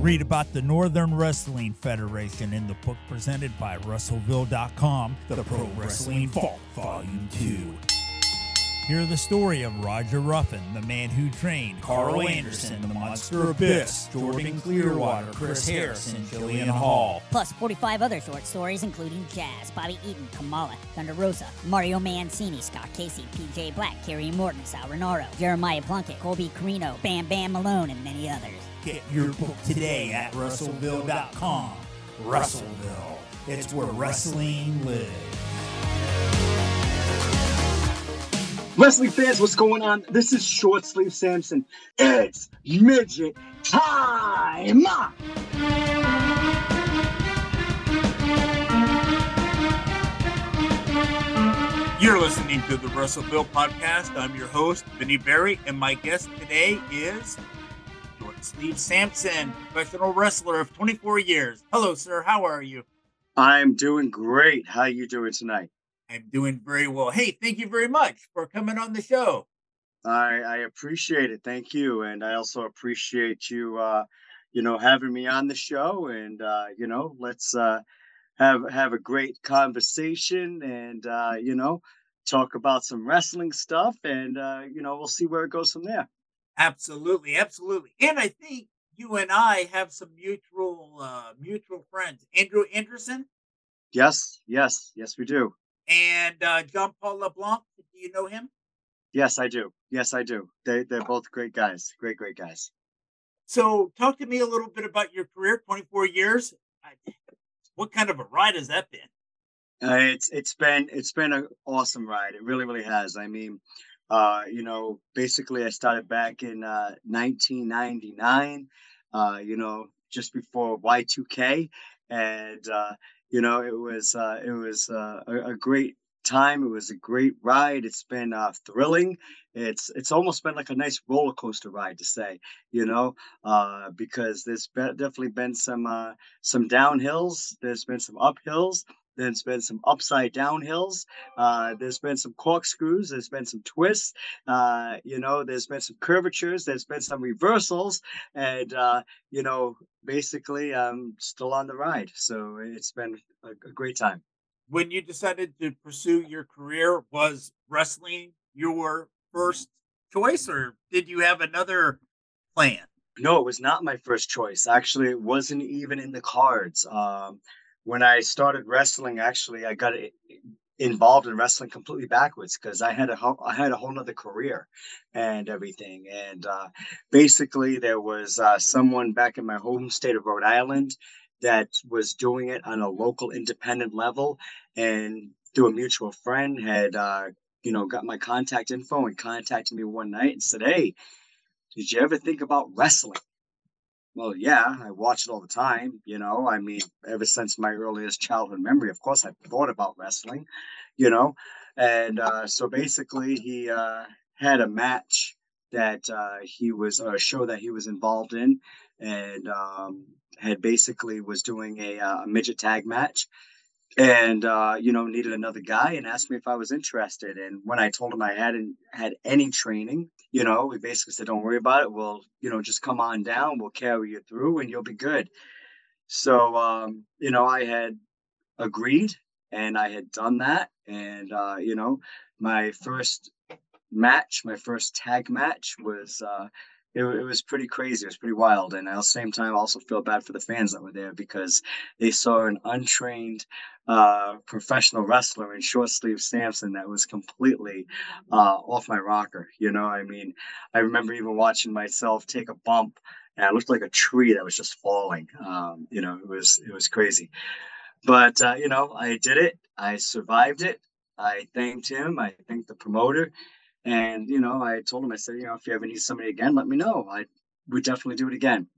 Read about the Northern Wrestling Federation in the book presented by Russellville.com, The Pro Wrestling Vault, Volume 2. Hear the story of Roger Ruffin, the man who trained Carl Anderson, the Monster Abyss, Jordan Clearwater, Chris Harris, and Jillian Hall. Plus 45 other short stories, including Jazz, Bobby Eaton, Kamala, Thunder Rosa, Mario Mancini, Scott Casey, PJ Black, Kerry Morton, Sal Rinauro, Jeremiah Plunkett, Colby Corino, Bam Bam Malone, and many others. Get your book today at Russellville.com. Russellville, it's where wrestling lives. Wrestling fans, what's going on? This is Short Sleeve Sampson. It's midget time! You're listening to the Russellville podcast. I'm your host, Vinny Berry, and my guest today is Short Sampson, professional wrestler of 24 years. Hello, sir. How are you? I'm doing great. How are you doing tonight? I'm doing very well. Hey, thank you very much for coming on the show. I, I appreciate it. Thank you. And I also appreciate you, uh, you know, having me on the show. And, uh, you know, let's uh, have, have a great conversation and, uh, you know, talk about some wrestling stuff. And, uh, you know, we'll see where it goes from there. Absolutely. Absolutely. And I think you and I have some mutual, uh, mutual friends. Andrew Anderson. Yes. Yes. Yes, we do and uh, John Paul LeBlanc. Do you know him? Yes, I do. Yes, I do. They they're both great guys. Great, great guys. So, talk to me a little bit about your career. Twenty four years. What kind of a ride has that been? Uh, it's it's been it's been an awesome ride. It really really has. I mean, uh, you know, basically I started back in uh, 1999. Uh, you know, just before Y2K, and uh, you know it was uh, it was a, a, great time. It was a great ride. It's been thrilling. It's it's almost been like a nice roller coaster ride to say you know because there's been, definitely been some some downhills. There's been some uphills there's been some upside down hills. Uh, there's been some corkscrews. There's been some twists. Uh, you know, there's been some curvatures. There's been some reversals. And, uh, you know, basically, I'm still on the ride. So it's been a, a great time. When you decided to pursue your career, was wrestling your first choice, or did you have another plan? No, it was not my first choice. Actually, it wasn't even in the cards. Um, when I started wrestling, actually, I got involved in wrestling completely backwards because I had a I had a whole other career and everything. And uh, basically, there was uh, someone back in my home state of Rhode Island that was doing it on a local independent level, and through a mutual friend had uh, you know got my contact info and contacted me one night and said, "Hey, did you ever think about wrestling?" Well, yeah, I watch it all the time. You know, I mean, ever since my earliest childhood memory, of course, I've thought about wrestling, you know. And uh, so basically, he uh, had a match that uh, he was, a show that he was involved in, and um, had basically was doing a, uh, a midget tag match and uh, you know needed another guy and asked me if I was interested. And when I told him I hadn't had any training, you know, we basically said, "Don't worry about it. We'll you know just come on down. We'll carry you through, and you'll be good." So um, you know, I had agreed, and I had done that, and uh, you know, my first match, my first tag match was uh, it, it was pretty crazy. It was pretty wild. And at the same time, I also feel bad for the fans that were there because they saw an untrained uh, professional wrestler in short sleeve Sampson that was completely uh, off my rocker. You know, I mean, I remember even watching myself take a bump and I looked like a tree that was just falling. Um, you know, it was it was crazy. But uh, you know, I did it. I survived it. I thanked him. I thanked the promoter. And, you know, I told him, I said, you know, if you ever need somebody again, let me know. I would definitely do it again.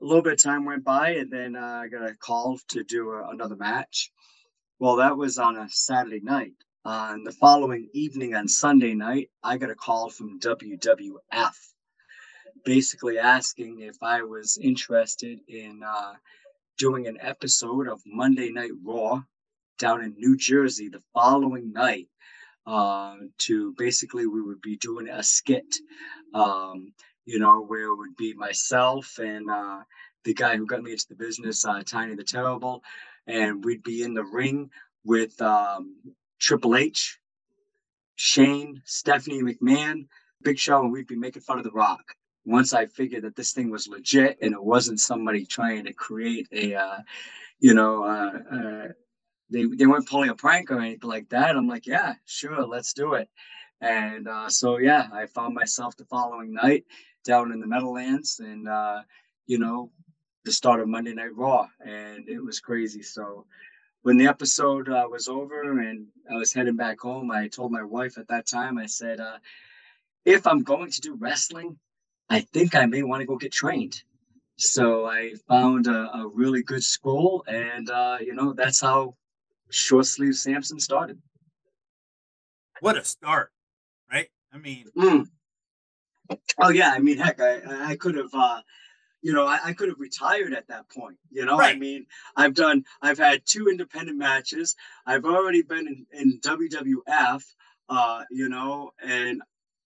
A little bit of time went by, and then uh, I got a call to do a, another match. Well, that was on a Saturday night. On the following evening, on Sunday night, I got a call from WWF basically asking if I was interested in uh, doing an episode of Monday Night Raw down in New Jersey the following night uh, to basically we would be doing a skit, um, you know, where it would be myself and uh, the guy who got me into the business, uh, Tiny the Terrible, and we'd be in the ring with um, Triple H, Shane, Stephanie McMahon, Big Show, and we'd be making fun of The Rock. Once I figured that this thing was legit and it wasn't somebody trying to create a, uh, you know, uh, uh, they, they weren't pulling a prank or anything like that. I'm like, yeah, sure, let's do it. And uh, so, yeah, I found myself the following night down in the Meadowlands and, uh, you know, the start of Monday Night Raw. And it was crazy. So when the episode uh, was over and I was heading back home, I told my wife at that time, I said, uh, if I'm going to do wrestling, I think I may want to go get trained. So I found a, a really good school, and uh, you know that's how short sleeve Sampson started. What a start, right? I mean, mm. oh yeah, I mean, heck, I I could have, uh, you know, I, I could have retired at that point. You know, right. I mean, I've done, I've had two independent matches. I've already been in, in WWF. Uh, you know, and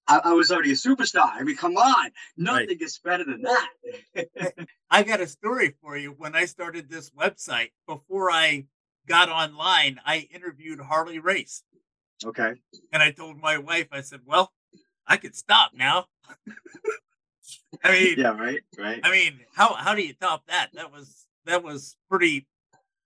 I, I, was already a superstar. I mean, come on, nothing right. is better than that. I got a story for you. When I started this website, before I got online, I interviewed Harley Race. Okay. And I told my wife, I said, well, I could stop now. I mean, yeah, right, right. I mean, how how do you top that? That was that was pretty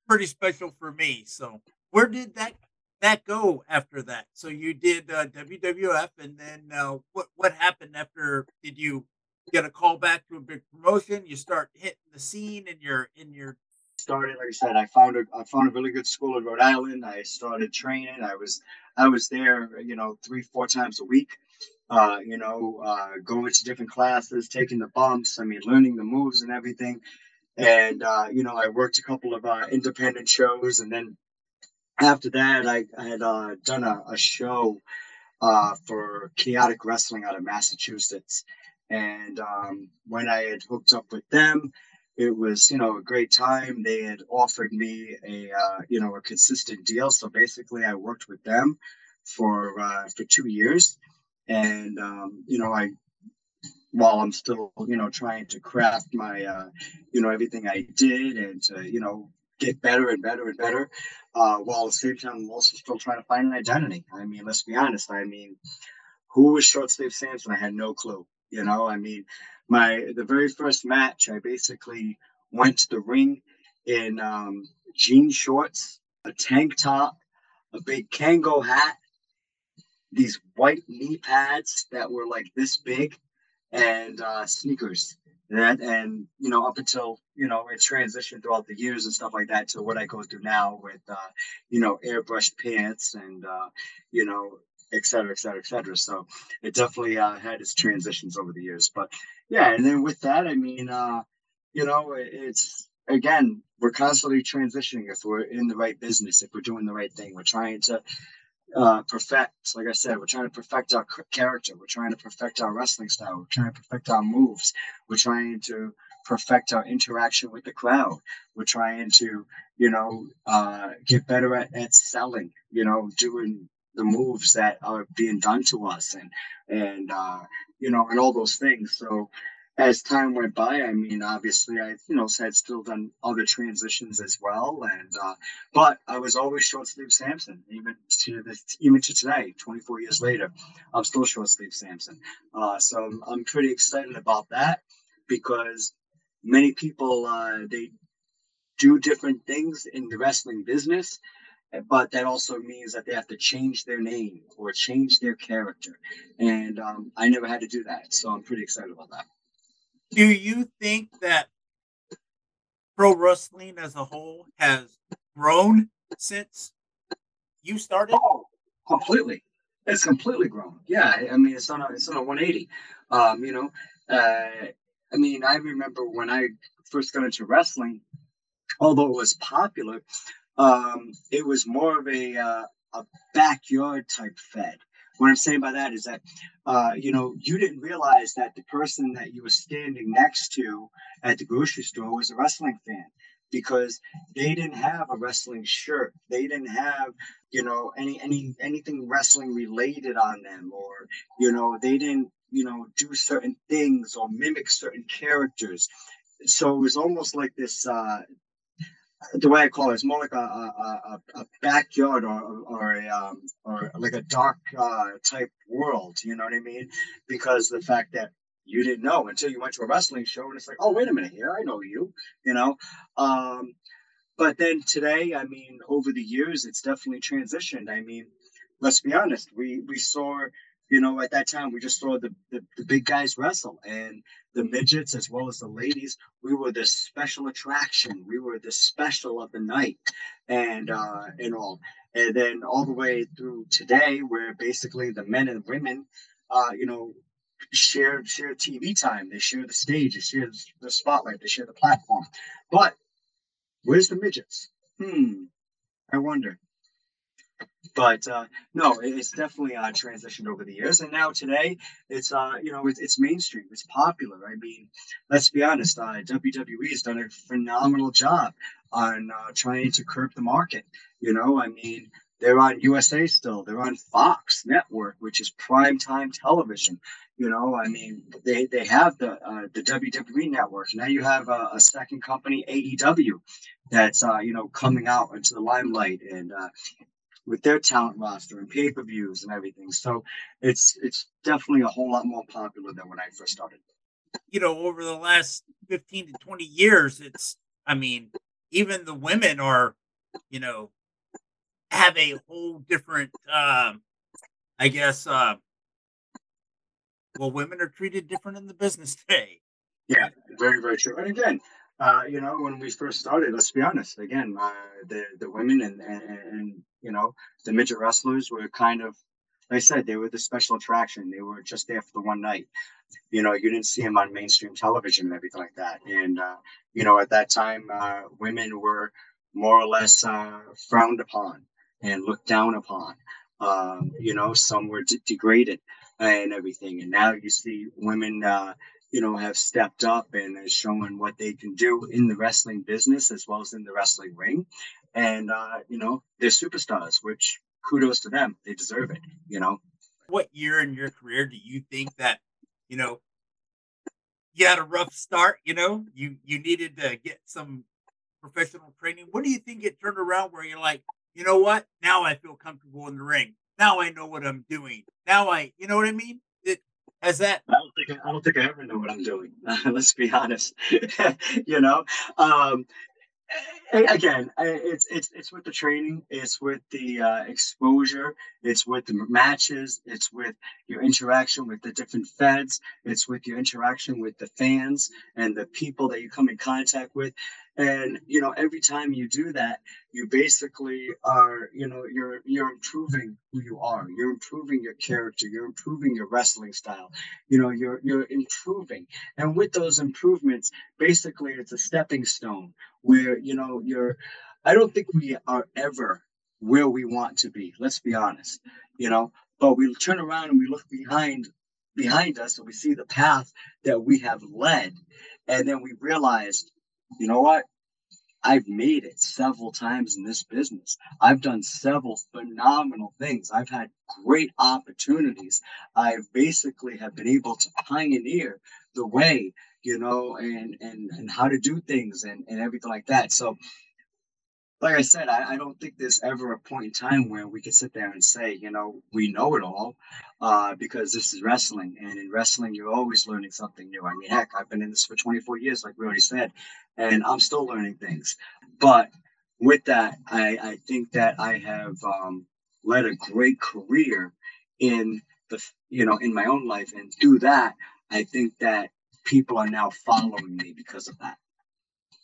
pretty special for me. So, where did that that go after that? So you did uh, WWF, and then uh, what what happened after? Did you get a call back to a big promotion? You start hitting the scene, and you're in your started, like I said, I found a I found a really good school in Rhode Island. I started training. I was I was there, you know, three four times a week. Uh, you know, uh, going to different classes, taking the bumps. I mean, learning the moves and everything. And uh, you know, I worked a couple of uh, independent shows, and then after that, I, I had uh, done a, a show uh, for Chaotic Wrestling out of Massachusetts. And um, when I had hooked up with them, it was you know a great time. They had offered me a uh, you know a consistent deal. So basically i worked with them for uh, for two years. And um, you know i while i'm still you know trying to craft my uh, you know everything i did and to you know get better and better and better uh, while at the same time i'm also still trying to find an identity. I mean let's be honest. I mean who was short sleeve sampson? I had no clue you know i mean my the very first match, I basically went to the ring in um, jean shorts, a tank top, a big Kangol hat, these white knee pads that were like this big, and uh, sneakers. That and you know up until you know it transitioned throughout the years and stuff like that to what I go through now with uh, you know airbrushed pants and uh, you know et cetera, et cetera, et cetera. So it definitely uh, had its transitions over the years. But yeah, and then with that, I mean, uh, you know, it's again, we're constantly transitioning if we're in the right business, if we're doing the right thing. We're trying to uh, perfect, like I said, we're trying to perfect our character. We're trying to perfect our wrestling style. We're trying to perfect our moves. We're trying to perfect our interaction with the crowd. We're trying to, you know, uh, get better at, at selling, you know, doing the moves that are being done to us and and uh, you know and all those things. So as time went by, I mean, obviously, I you know had still done other transitions as well, and uh, but I was always short sleeve Sampson, even to this, even to today, 24 years later, I'm still short sleeve Sampson. Uh, so I'm, I'm pretty excited about that because many people uh, they do different things in the wrestling business but that also means that they have to change their name or change their character. And um, I never had to do that. So I'm pretty excited about that. Do you think that pro wrestling as a whole has grown since you started? Oh, completely. It's completely grown. Yeah. I mean, it's on a, it's on a 180. Um, you know, uh, I mean, I remember when I first got into wrestling, although it was popular, um, it was more of a uh, a backyard type fed. What I'm saying by that is that, uh, you know, you didn't realize that the person that you were standing next to at the grocery store was a wrestling fan because they didn't have a wrestling shirt. They didn't have, you know, any any anything wrestling related on them, or you know, they didn't, you know, do certain things or mimic certain characters so it was almost like this uh, the way I call it, it's more like a, a, a, a backyard or, or a um, or like a dark uh, type world. You know what I mean? Because the fact that you didn't know until you went to a wrestling show, and it's like, oh wait a minute, here I know you. You know. Um, but then today, I mean, over the years, it's definitely transitioned. I mean, let's be honest, we we saw you know, at that time we just saw the, the, the, big guys wrestle and the midgets as well as the ladies. We were the special attraction. We were the special of the night and uh and all. And then all the way through today where basically the men and women uh, you know, share share TV time, they share the stage, they share the spotlight, they share the platform. But where's the midgets? Hmm. I wonder but uh, no, it's definitely uh, transitioned over the years, and now today it's uh, you know it's, it's mainstream, it's popular. I mean, let's be honest, uh, WWE has done a phenomenal job on uh, trying to curb the market. You know, I mean, they're on USA still, they're on Fox Network, which is prime time television. You know, I mean, they they have the uh, the WWE network. Now you have a, a second company, AEW, that's uh, you know coming out into the limelight, and uh, with their talent roster and pay per views and everything. So it's it's definitely a whole lot more popular than when I first started. You know, over the last fifteen to twenty years, it's I mean, even the women are, you know, have a whole different, um, I guess. Uh, well, women are treated different in the business today. Yeah, very very true. And again, uh, you know, when we first started, let's be honest, again, uh, the the women and, and, and you know the midget wrestlers were kind of, like I said, they were the special attraction. They were just there for the one night. You know, you didn't see them on mainstream television and everything like that. And uh, you know, at that time, uh, women were more or less uh, frowned upon and looked down upon. Um, you know, some were degraded and everything. And now you see women uh, you know, have stepped up and is showing what they can do in the wrestling business as well as in the wrestling ring. And, uh, you know, they're superstars, which kudos to them. They deserve it, you know. What year in your career do you think that, you know, you had a rough start, you know, you, you needed to get some professional training. What do you think it turned around where you're like, you know what? Now I feel comfortable in the ring. Now I know what I'm doing. Now I, you know what I mean? Has that? I don't think I, don't think I ever know what I'm doing. let's be honest. you know, um, again, it's it's it's with the training, it's with the uh, exposure, it's with the matches, it's with your interaction with the different feds, it's with your interaction with the fans and the people that you come in contact with, and you know every time you do that you basically are you know you're you're improving who you are you're improving your character you're improving your wrestling style you know you're you're improving. And with those improvements basically it's a stepping stone where you know you're i don't think we are ever where we want to be let's be honest you know but we turn around and we look behind behind us and we see the path that we have led and then we realized you know what? I've made it several times in this business. I've done several phenomenal things. I've had great opportunities. I've basically have been able to pioneer the way, you know, and and and how to do things and, and everything like that. So like I said, I, I, don't think there's ever a point in time where we can sit there and say, you know, we know it all, uh, because this is wrestling, and in wrestling, you're always learning something new. I mean, heck, I've been in this for 24 years, like we already said, and I'm still learning things. But with that, I, I think that I have um, led a great career in the, you know, in my own life, and through that, I think that people are now following me because of that.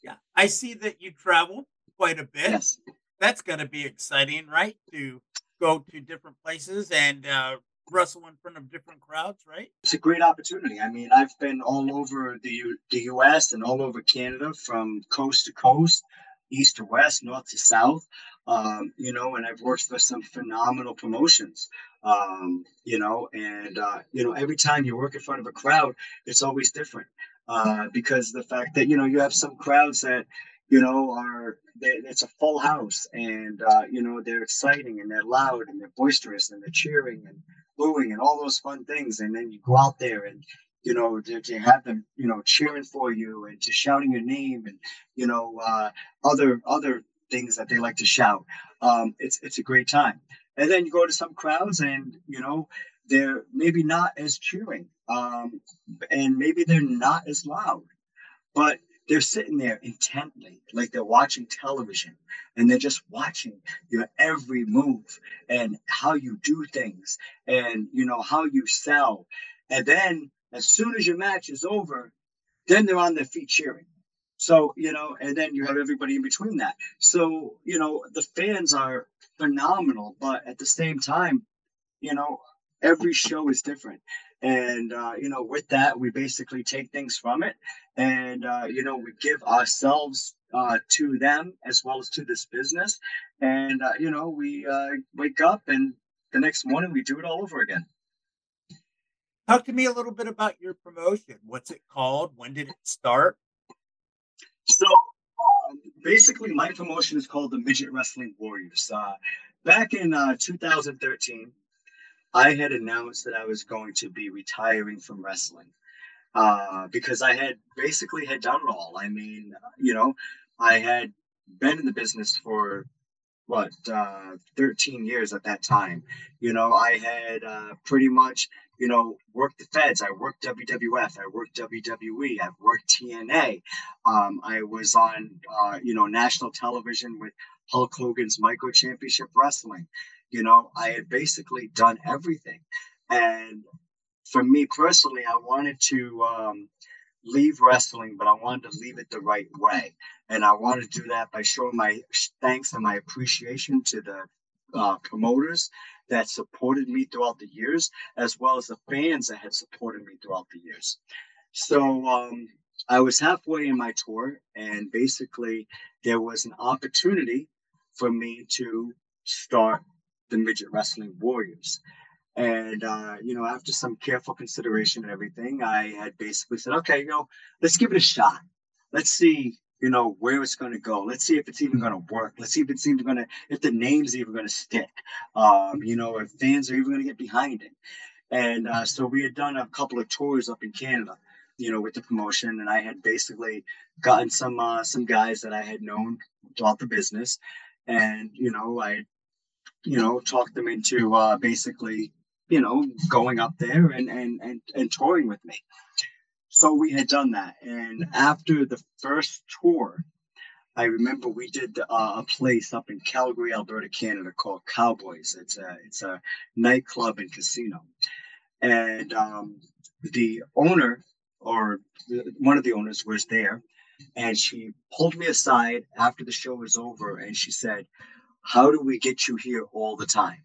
Yeah, I see that you travel quite a bit. Yes. That's going to be exciting, right? To go to different places and uh, wrestle in front of different crowds, right? It's a great opportunity. I mean, I've been all over the U- the U.S. and all over Canada, from coast to coast, east to west, north to south. Um, you know, and I've worked for some phenomenal promotions. Um, you know, and uh, you know, every time you work in front of a crowd, it's always different uh, because the fact that you know you have some crowds that you know, are they, it's a full house, and uh, you know they're exciting and they're loud and they're boisterous and they're cheering and booing and all those fun things. And then you go out there and you know, to, to have them, you know, cheering for you and to shouting your name and, you know, uh, other other things that they like to shout. Um, it's it's a great time. And then you go to some crowds and you know they're maybe not as cheering, um, and maybe they're not as loud, but they're sitting there intently, like they're watching television, and they're just watching your every move and how you do things, and you know how you sell. And then as soon as your match is over, then they're on their feet cheering. So, you know, and then you have everybody in between that. So, you know, the fans are phenomenal, but at the same time, you know, every show is different. And, uh, you know, with that, we basically take things from it and, uh, you know, we give ourselves uh, to them as well as to this business. And, uh, you know, we uh, wake up and the next morning we do it all over again. Talk to me a little bit about your promotion. What's it called? When did it start? Basically, my promotion is called the Midget Wrestling Warriors. Uh, back in uh, 2013, I had announced that I was going to be retiring from wrestling uh, because I had basically had done it all. I mean, you know, I had been in the business for what uh, 13 years at that time. You know, I had uh, pretty much you know worked the feds. I worked WWF. I worked WWE. I've worked TNA. Um, I was on uh, you know national television with Hulk Hogan's Micro Championship Wrestling. You know, I had basically done everything, and for me personally, I wanted to. Um, leave wrestling, but I wanted to leave it the right way. And I wanted to do that by showing my thanks and my appreciation to the uh, promoters that supported me throughout the years, as well as the fans that had supported me throughout the years. So um, I was halfway in my tour, and basically, there was an opportunity for me to start the Midget Wrestling Warriors. And uh, you know, after some careful consideration and everything, I had basically said, okay, you know, let's give it a shot. Let's see, you know, where it's going to go. Let's see if it's even going to work. Let's see if it's even going to, if the name's even going to stick. Um, you know, if fans are even going to get behind it. And uh, so we had done a couple of tours up in Canada, you know, with the promotion, and I had basically gotten some uh, some guys that I had known throughout the business, and you know, I, you know, talked them into uh, basically you know, going up there and and and, and touring with me. So we had done that, and after the first tour, I remember we did uh, a place up in Calgary, Alberta, Canada, called Cowboys. It's a it's a nightclub and casino, and um, the owner or the, one of the owners was there, and she pulled me aside after the show was over, and she said, "How do we get you here all the time?"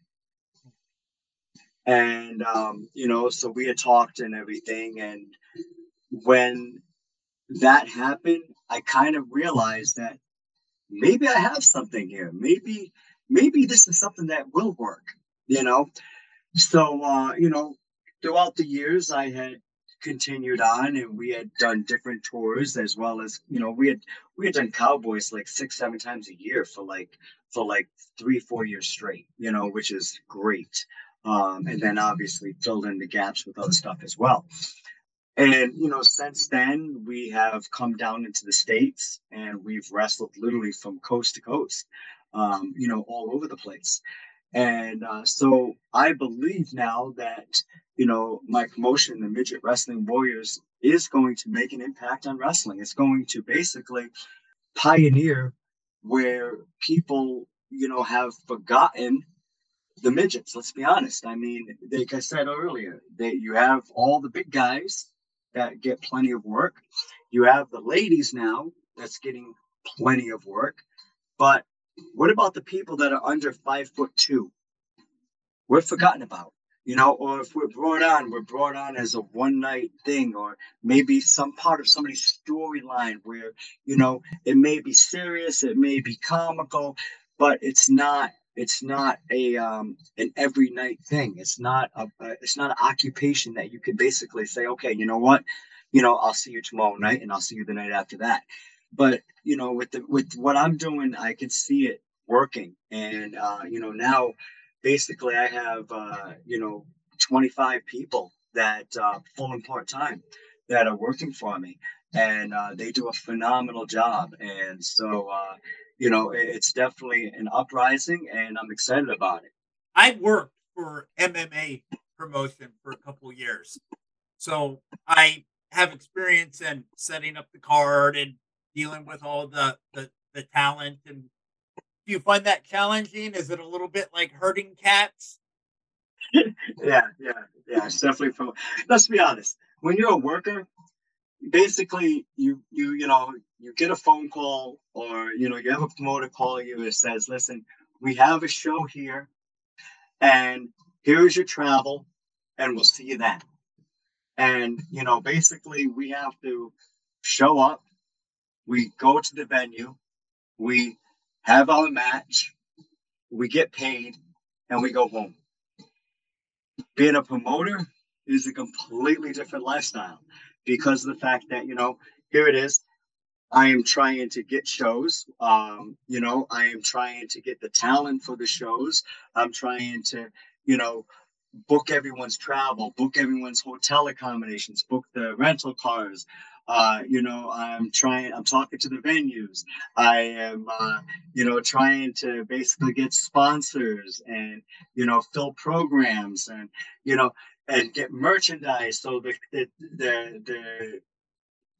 And um, you know so we had talked and everything and when that happened i kind of realized that maybe i have something here. Maybe maybe this is something that will work you know? So uh, you know throughout the years i had continued on and we had done different tours as well as you know we had we had done cowboys like six seven times a year for like for like three four years straight you know which is great um, and then obviously filled in the gaps with other stuff as well. And you know, since then we have come down into the states and we've wrestled literally from coast to coast, um, you know, all over the place. And uh, so I believe now that you know my promotion, the Midget Wrestling Warriors, is going to make an impact on wrestling. It's going to basically pioneer where people you know have forgotten the midgets. Let's be honest. I mean, like I said earlier, that you have all the big guys that get plenty of work. You have the ladies now that's getting plenty of work. But what about the people that are under five foot two? We're forgotten about, you know, or if we're brought on, we're brought on as a one night thing, or maybe some part of somebody's storyline where, you know, it may be serious, it may be comical, but it's not it's not a um, an every night thing. It's not a, a it's not an occupation that you can basically say, okay, you know what, you know, I'll see you tomorrow night and I'll see you the night after that. But you know, with the with what I'm doing, I can see it working, and uh, you know now, basically, I have uh, you know 25 people that uh, full and part time that are working for me, and uh, they do a phenomenal job. And so, uh, you know, it's definitely an uprising, and I'm excited about it. I worked for MMA promotion for a couple years, so I have experience in setting up the card and dealing with all the the, the talent. And do you find that challenging? Is it a little bit like herding cats? Yeah yeah yeah it's definitely from let's be honest. When you're a worker basically you you you know you get a phone call or you know you have a promoter call you that says listen we have a show here and here is your travel and we'll see you then. And you know basically we have to show up. We go to the venue. We have our match. We get paid and we go home. Being a promoter is a completely different lifestyle because of the fact that you know here it is. I am trying to get shows. Um, you know i am trying to get the talent for the shows. I'm trying to you know book everyone's travel book everyone's hotel accommodations book the rental cars. Uh, you know i'm trying i'm talking to the venues. I am uh, you know trying to basically get sponsors and you know fill programs and you know and get merchandise. So the the the the,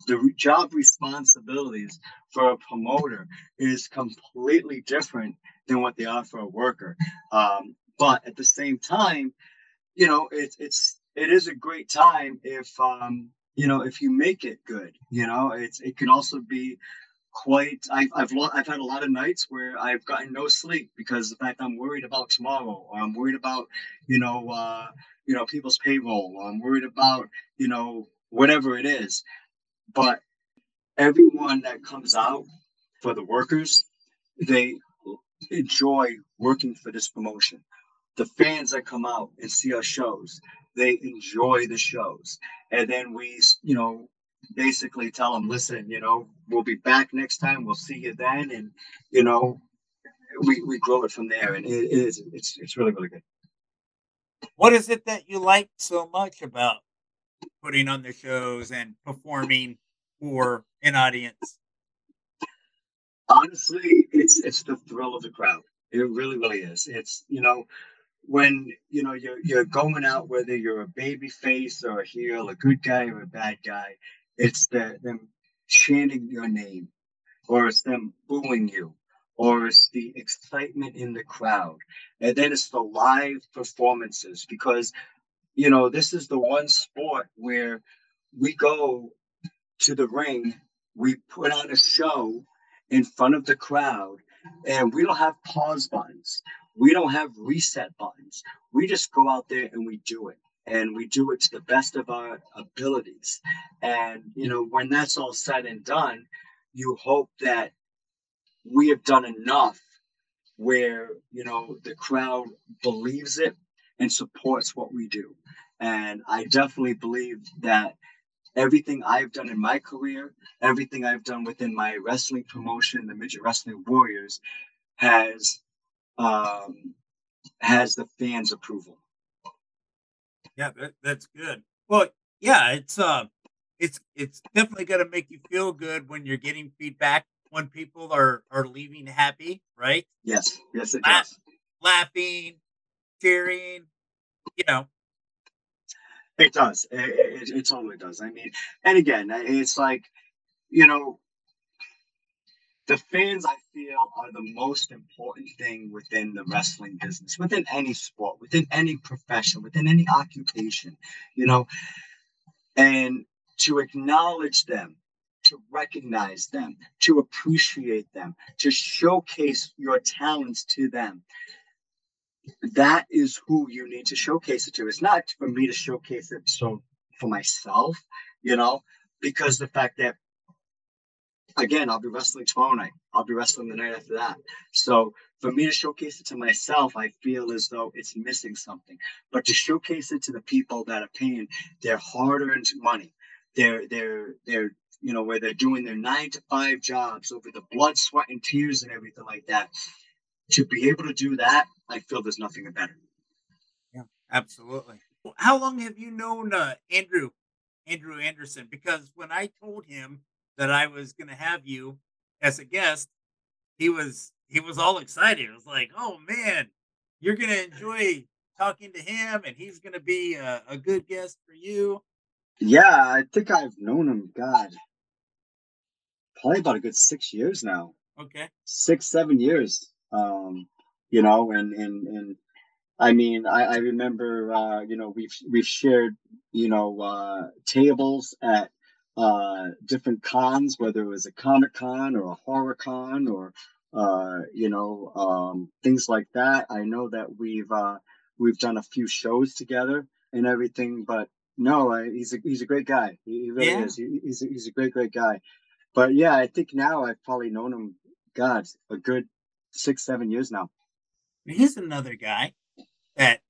the job responsibilities for a promoter is completely different than what they are for a worker. Um, but at the same time, you know, it's it's it is a great time if um, you know if you make it good. You know, it's it can also be quite I've, I've I've had a lot of nights where I've gotten no sleep because the fact I'm worried about tomorrow or I'm worried about you know uh, you know people's payroll or I'm worried about you know whatever it is. But everyone that comes out for the workers they enjoy working for this promotion. The fans that come out and see our shows they enjoy the shows. And then we you know basically tell them listen you know we'll be back next time we'll see you then and you know we, we grow it from there and it is it's it's really really good what is it that you like so much about putting on the shows and performing for an audience? Honestly, it's it's the thrill of the crowd. It really, really is. It's you know, when you know you're you're going out, whether you're a baby face or a heel, a good guy or a bad guy, it's the them chanting your name, or it's them booing you, or it's the excitement in the crowd. And then it's the live performances because, you know, this is the one sport where we go to the ring, we put on a show in front of the crowd, and we don't have pause buttons. We don't have reset buttons. We just go out there and we do it. And we do it to the best of our abilities. And, you know, when that's all said and done, you hope that we have done enough where you know the crowd believes it and supports what we do and i definitely believe that everything i've done in my career everything i've done within my wrestling promotion the midget wrestling warriors has um has the fans approval yeah that, that's good well yeah it's uh it's it's definitely going to make you feel good when you're getting feedback when people are are leaving happy, right? Yes, yes, it La- does. Laughing, cheering, you know. It does. It, it, it totally does. I mean, and again, it's like, you know, the fans I feel are the most important thing within the wrestling business, within any sport, within any profession, within any occupation, you know, and to acknowledge them to recognize them, to appreciate them, to showcase your talents to them. That is who you need to showcase it to. It's not for me to showcase it so for myself, you know, because the fact that again, I'll be wrestling tomorrow night. I'll be wrestling the night after that. So for me to showcase it to myself, I feel as though it's missing something. But to showcase it to the people that are paying their hard-earned money, their their their you know, where they're doing their nine to five jobs over the blood, sweat, and tears and everything like that. To be able to do that, I feel there's nothing better. Yeah, absolutely. How long have you known uh, Andrew Andrew Anderson? Because when I told him that I was going to have you as a guest, he was he was all excited. It was like, "Oh man, you're going to enjoy talking to him, and he's going to be a, a good guest for you." Yeah, I think I've known him. God, probably about a good six years now. Okay, six, seven years. Um, you know, and and and I mean, I, I remember, uh, you know, we've we've shared, you know, uh, tables at uh, different cons, whether it was a comic con or a horror con or uh, you know, um, things like that. I know that we've uh, we've done a few shows together and everything, but no, I, he's a he's a great guy. He, he really Yeah. is. He, he's a, he's a great great guy. But yeah, I think now I've probably known him. God, a good six seven years now. he's another guy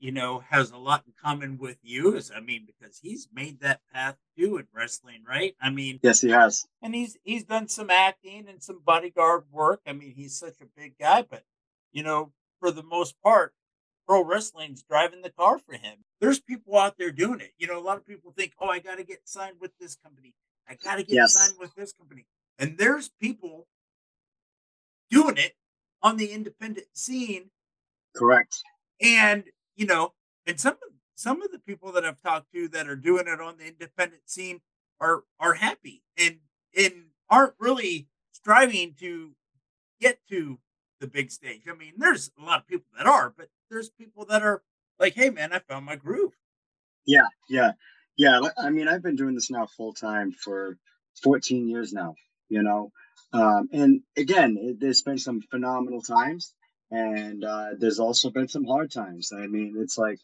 you know has a lot in common with you. Is I mean, because he's made that path too in wrestling, right? I mean, Yes, he has. and he's he's done some acting and some bodyguard work. I mean, he's such a big guy, but you know, for the most part, pro wrestling's driving the car for him. There's people out there doing it. You know, a lot of people think, "Oh, I got to get signed with this company. I got to get Yes. signed with this company." And there's people doing it on the independent scene Correct. and you know, and some of some of the people that I've talked to that are doing it on the independent scene are are happy and and aren't really striving to get to the big stage. I mean, there's a lot of people that are, but there's people that are like, "Hey, man, I found my groove." Yeah, yeah, yeah. I mean, I've been doing this now full time for 14 years now, you know. Um, and again, it, there's been some phenomenal times, and uh, there's also been some hard times. I mean, it's like,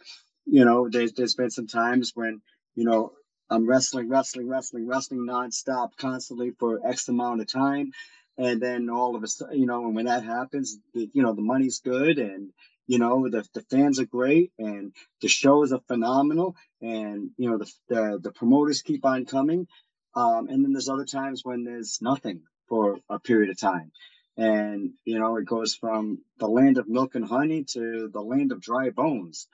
you know, there's there's been some times when, you know, I'm wrestling, wrestling, wrestling, wrestling nonstop, constantly for X amount of time, and then all of a sudden, you know, and when that happens, the, you know, the money's good, and you know, the the fans are great, and the shows are phenomenal and you know the the, the promoters keep on coming. Um, and then there's other times when there's nothing for a period of time and you know it goes from the land of milk and honey to the land of dry bones.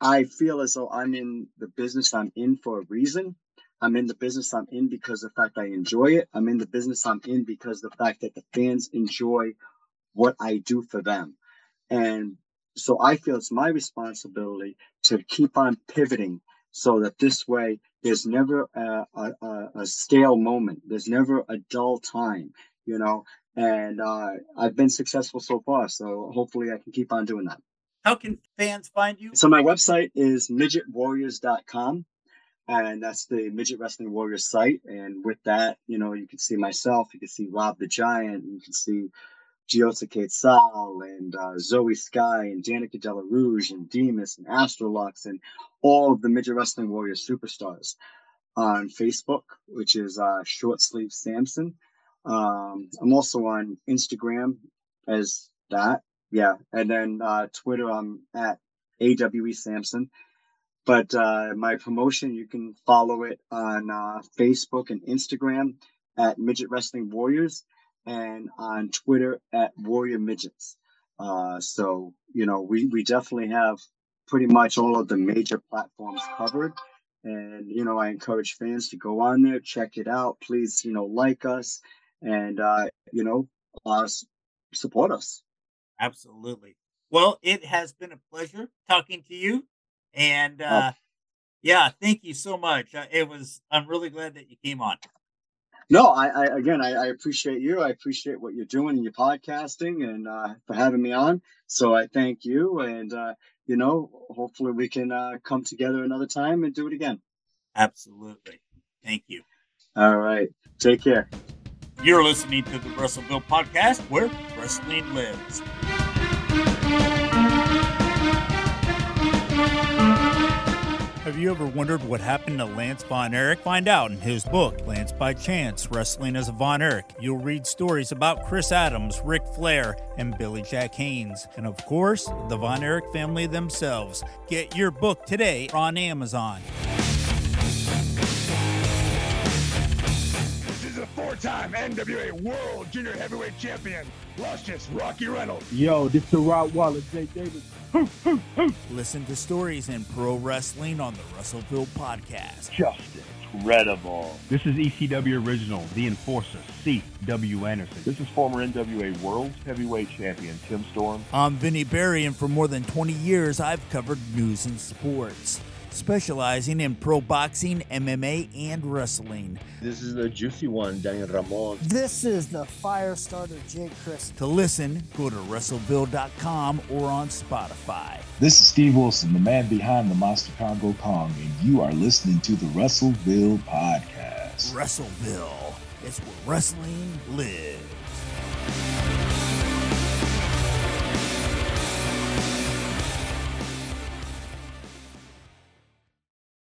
I feel as though i'm in the business i'm in for a reason. I'm in the business i'm in because of the fact i enjoy it. I'm in the business i'm in because of the fact that the fans enjoy what i do for them. And so i feel it's my responsibility to keep on pivoting so that this way there's never a, a, a- a stale moment. There's never a dull time you know and uh, i've been successful so far so hopefully i can keep on doing that How can fans find you? so my website is midgetwarriors.com and that's the midget wrestling warriors site and with that you know you can see myself you can see rob the giant you can see Giosa Quetzal and uh, Zoe Sky and Danica Della Rouge and Demas and Astrolux and all of the Midget Wrestling Warriors superstars on Facebook, which is uh, Short Sleeve Sampson. Um, I'm also on Instagram as that, yeah, and then uh, Twitter I'm at AWE Samson. But uh, my promotion, you can follow it on uh, Facebook and Instagram at Midget Wrestling Warriors and on Twitter at Warrior Midgets. Uh, so, you know, we, we definitely have pretty much all of the major platforms covered. And, you know, I encourage fans to go on there, check it out. Please, you know, like us and, uh, you know, uh, support us. Absolutely. Well, it has been a pleasure talking to you, and uh, yeah, thank you so much. It was. I'm really glad that you came on. No, I, I again, I, I appreciate you. I appreciate what you're doing in your podcasting and uh, for having me on. So I thank you. And, uh, you know, hopefully we can uh, come together another time and do it again. Absolutely. Thank you. All right. Take care. You're listening to the Russellville podcast where wrestling lives. Have you ever wondered what happened to Lance Von Erich? Find out in his book, Lance by Chance Wrestling as a Von Erich. You'll read stories about Chris Adams, Ric Flair, and Billy Jack Haynes. And of course, the Von Erich family themselves. Get your book today on Amazon. This is a Fort Four-time NWA World Junior Heavyweight Champion, Luscious Rocky Reynolds. Yo, this is the Rottweiler Jake Davis. Listen to stories in pro wrestling on the Russellville podcast. Just incredible. This is ECW Original, The Enforcer, C.W. Anderson. This is former NWA World Heavyweight Champion Tim Storm. I'm Vinny Berry, and for more than 20 years, I've covered news and sports, specializing in pro boxing, MMA, and wrestling. This is the juicy one, Daniel Ramon. This is the fire starter, Jake Chris. To listen, go to WrestleVille.com or on Spotify. This is Steve Wilson, the man behind the Monster Kongo Kong, and you are listening to the Wrestleville Podcast. Wrestleville, it's where wrestling lives.